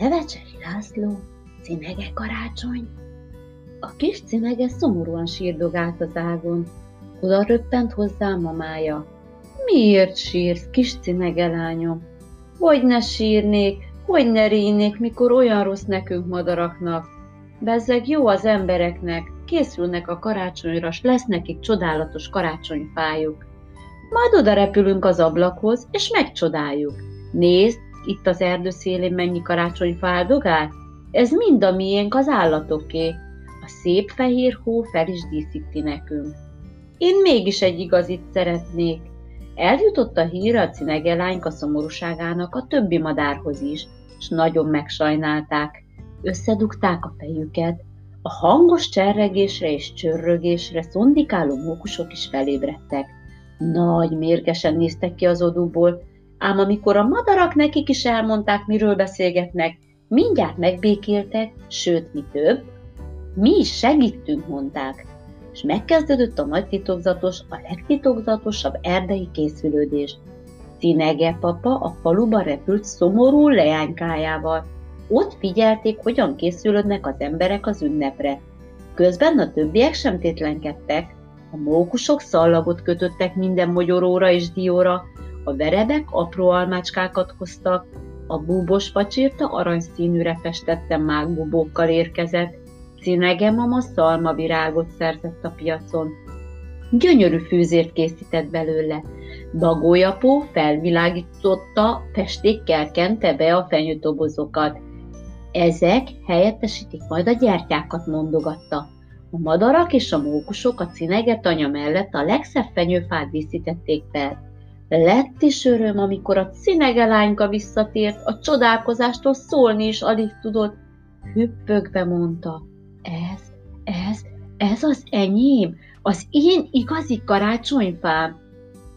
Tevecseri László, cimege karácsony. A kis cimege szomorúan sírdogált az ágon. Oda röppent hozzá mamája. Miért sírsz, kis cimege lányom? Hogy ne sírnék, hogy ne rínék, mikor olyan rossz nekünk madaraknak. Bezzeg jó az embereknek, készülnek a karácsonyra, s lesz nekik csodálatos karácsonyfájuk. Majd oda repülünk az ablakhoz, és megcsodáljuk. Nézd, itt az erdő szélén mennyi karácsonyfa áldogál? Ez mind a miénk az állatoké. A szép fehér hó fel is díszíti nekünk. Én mégis egy igazit szeretnék. Eljutott a hír a cinegelányka szomorúságának a többi madárhoz is, és nagyon megsajnálták. Összedugták a fejüket, a hangos cserregésre és csörrögésre szondikáló mókusok is felébredtek. Nagy mérgesen néztek ki az odúból, ám amikor a madarak nekik is elmondták, miről beszélgetnek, mindjárt megbékéltek, sőt, mi több, mi is segítünk, mondták, és megkezdődött a nagy titokzatos, a legtitokzatosabb erdei készülődés. Cinege papa a faluba repült szomorú leánykájával. Ott figyelték, hogyan készülődnek az emberek az ünnepre. Közben a többiek sem tétlenkedtek. A mókusok szallagot kötöttek minden mogyoróra és dióra, a verebek apró almácskákat hoztak, a búbos pacsirta aranyszínűre festette mágbubókkal érkezett, Cinege mama szalmavirágot szerzett a piacon. Gyönyörű fűzért készített belőle. Bagólyapó felvilágította, festékkel kente be a fenyőtobozokat. Ezek helyettesítik majd a gyertyákat, mondogatta. A madarak és a mókusok a cineget anya mellett a legszebb fenyőfát díszítették fel. Lett is öröm, amikor a cinege lányka visszatért, a csodálkozástól szólni is alig tudott. Hüppögve mondta, ez, ez, ez az enyém, az én igazi karácsonyfám.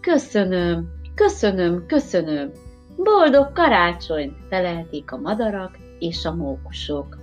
Köszönöm, köszönöm, köszönöm. Boldog karácsonyt, felelték a madarak és a mókusok.